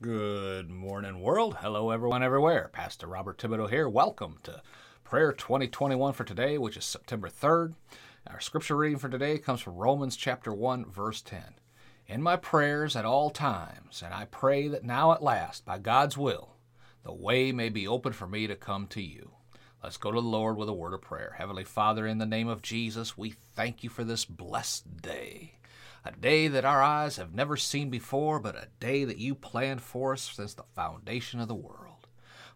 Good morning, world. Hello, everyone, everywhere. Pastor Robert Thibodeau here. Welcome to Prayer 2021 for today, which is September 3rd. Our scripture reading for today comes from Romans chapter 1, verse 10. In my prayers at all times, and I pray that now at last, by God's will, the way may be open for me to come to you. Let's go to the Lord with a word of prayer. Heavenly Father, in the name of Jesus, we thank you for this blessed day. A day that our eyes have never seen before, but a day that you planned for us since the foundation of the world.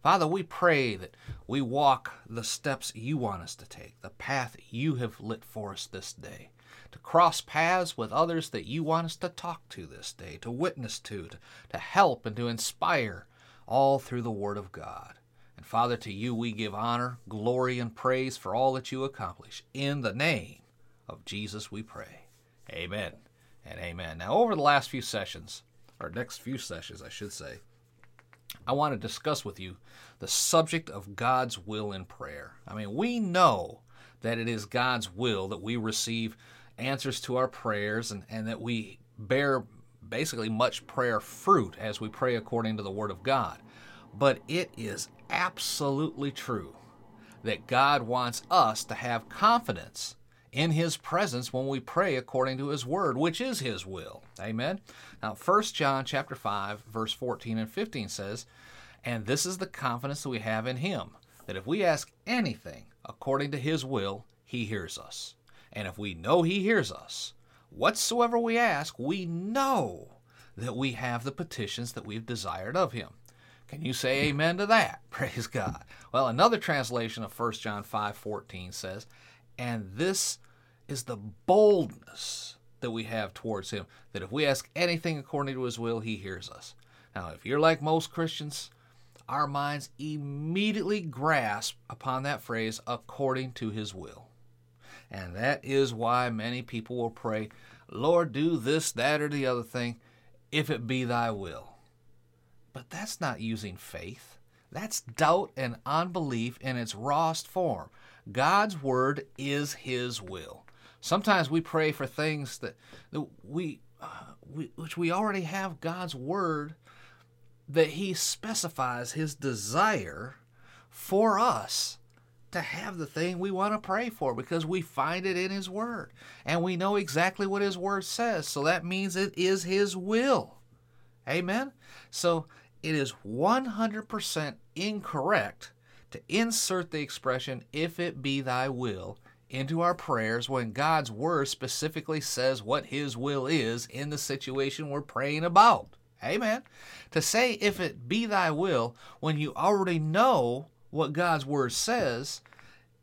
Father, we pray that we walk the steps you want us to take, the path you have lit for us this day, to cross paths with others that you want us to talk to this day, to witness to, to, to help and to inspire, all through the Word of God. And Father, to you we give honor, glory, and praise for all that you accomplish. In the name of Jesus we pray. Amen and amen. Now, over the last few sessions, or next few sessions, I should say, I want to discuss with you the subject of God's will in prayer. I mean, we know that it is God's will that we receive answers to our prayers and, and that we bear basically much prayer fruit as we pray according to the Word of God. But it is absolutely true that God wants us to have confidence in his presence when we pray according to his word which is his will amen now 1 john chapter 5 verse 14 and 15 says and this is the confidence that we have in him that if we ask anything according to his will he hears us and if we know he hears us whatsoever we ask we know that we have the petitions that we've desired of him can you say amen to that? Praise God. Well, another translation of 1 John 5:14 says, "And this is the boldness that we have towards him that if we ask anything according to his will, he hears us." Now, if you're like most Christians, our minds immediately grasp upon that phrase according to his will. And that is why many people will pray, Lord, do this, that, or the other thing, if it be thy will. But that's not using faith. That's doubt and unbelief in its rawest form. God's word is his will. Sometimes we pray for things that, that we, uh, we which we already have God's word that he specifies his desire for us to have the thing we want to pray for because we find it in his word and we know exactly what his word says. So that means it is his will. Amen. So it is 100% incorrect to insert the expression, if it be thy will, into our prayers when God's word specifically says what his will is in the situation we're praying about. Amen. To say, if it be thy will, when you already know what God's word says,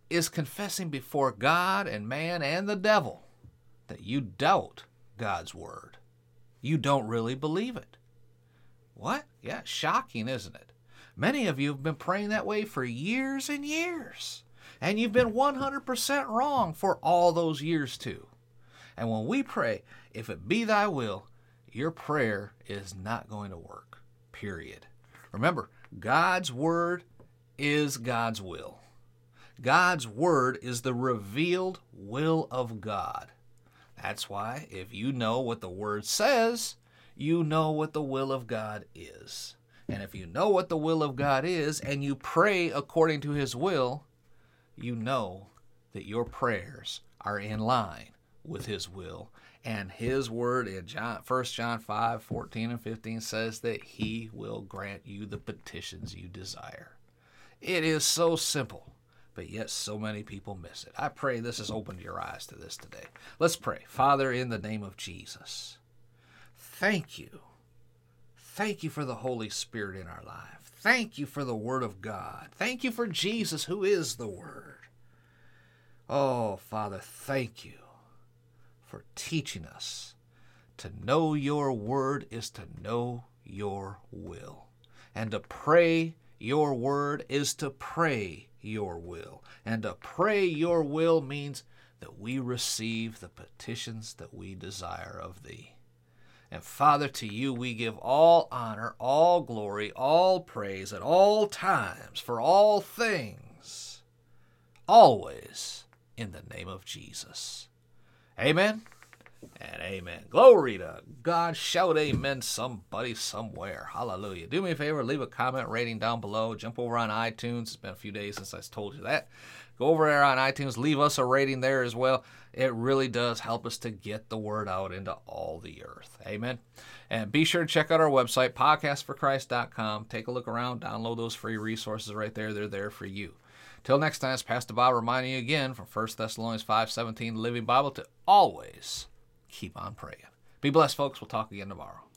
is confessing before God and man and the devil that you doubt God's word. You don't really believe it. What? Yeah, shocking, isn't it? Many of you have been praying that way for years and years. And you've been 100% wrong for all those years, too. And when we pray, if it be thy will, your prayer is not going to work. Period. Remember, God's word is God's will. God's word is the revealed will of God. That's why, if you know what the word says, you know what the will of God is. And if you know what the will of God is and you pray according to his will, you know that your prayers are in line with his will. And his word in John, 1 John 5 14 and 15 says that he will grant you the petitions you desire. It is so simple, but yet so many people miss it. I pray this has opened your eyes to this today. Let's pray. Father, in the name of Jesus thank you. Thank you for the Holy Spirit in our life. Thank you for the Word of God. Thank you for Jesus, who is the Word. Oh, Father, thank you for teaching us. To know your Word is to know your will. And to pray your Word is to pray your will. And to pray your will means that we receive the petitions that we desire of thee. And Father, to you we give all honor, all glory, all praise at all times for all things, always in the name of Jesus. Amen and Amen. Glory to God. Shout amen, somebody somewhere. Hallelujah. Do me a favor, leave a comment rating down below. Jump over on iTunes. It's been a few days since I told you that. Go over there on iTunes, leave us a rating there as well. It really does help us to get the word out into all the earth. Amen. And be sure to check out our website, podcastforchrist.com. Take a look around, download those free resources right there. They're there for you. Till next time, it's Pastor Bob reminding you again from 1 Thessalonians 5.17, Living Bible, to always keep on praying. Be blessed, folks. We'll talk again tomorrow.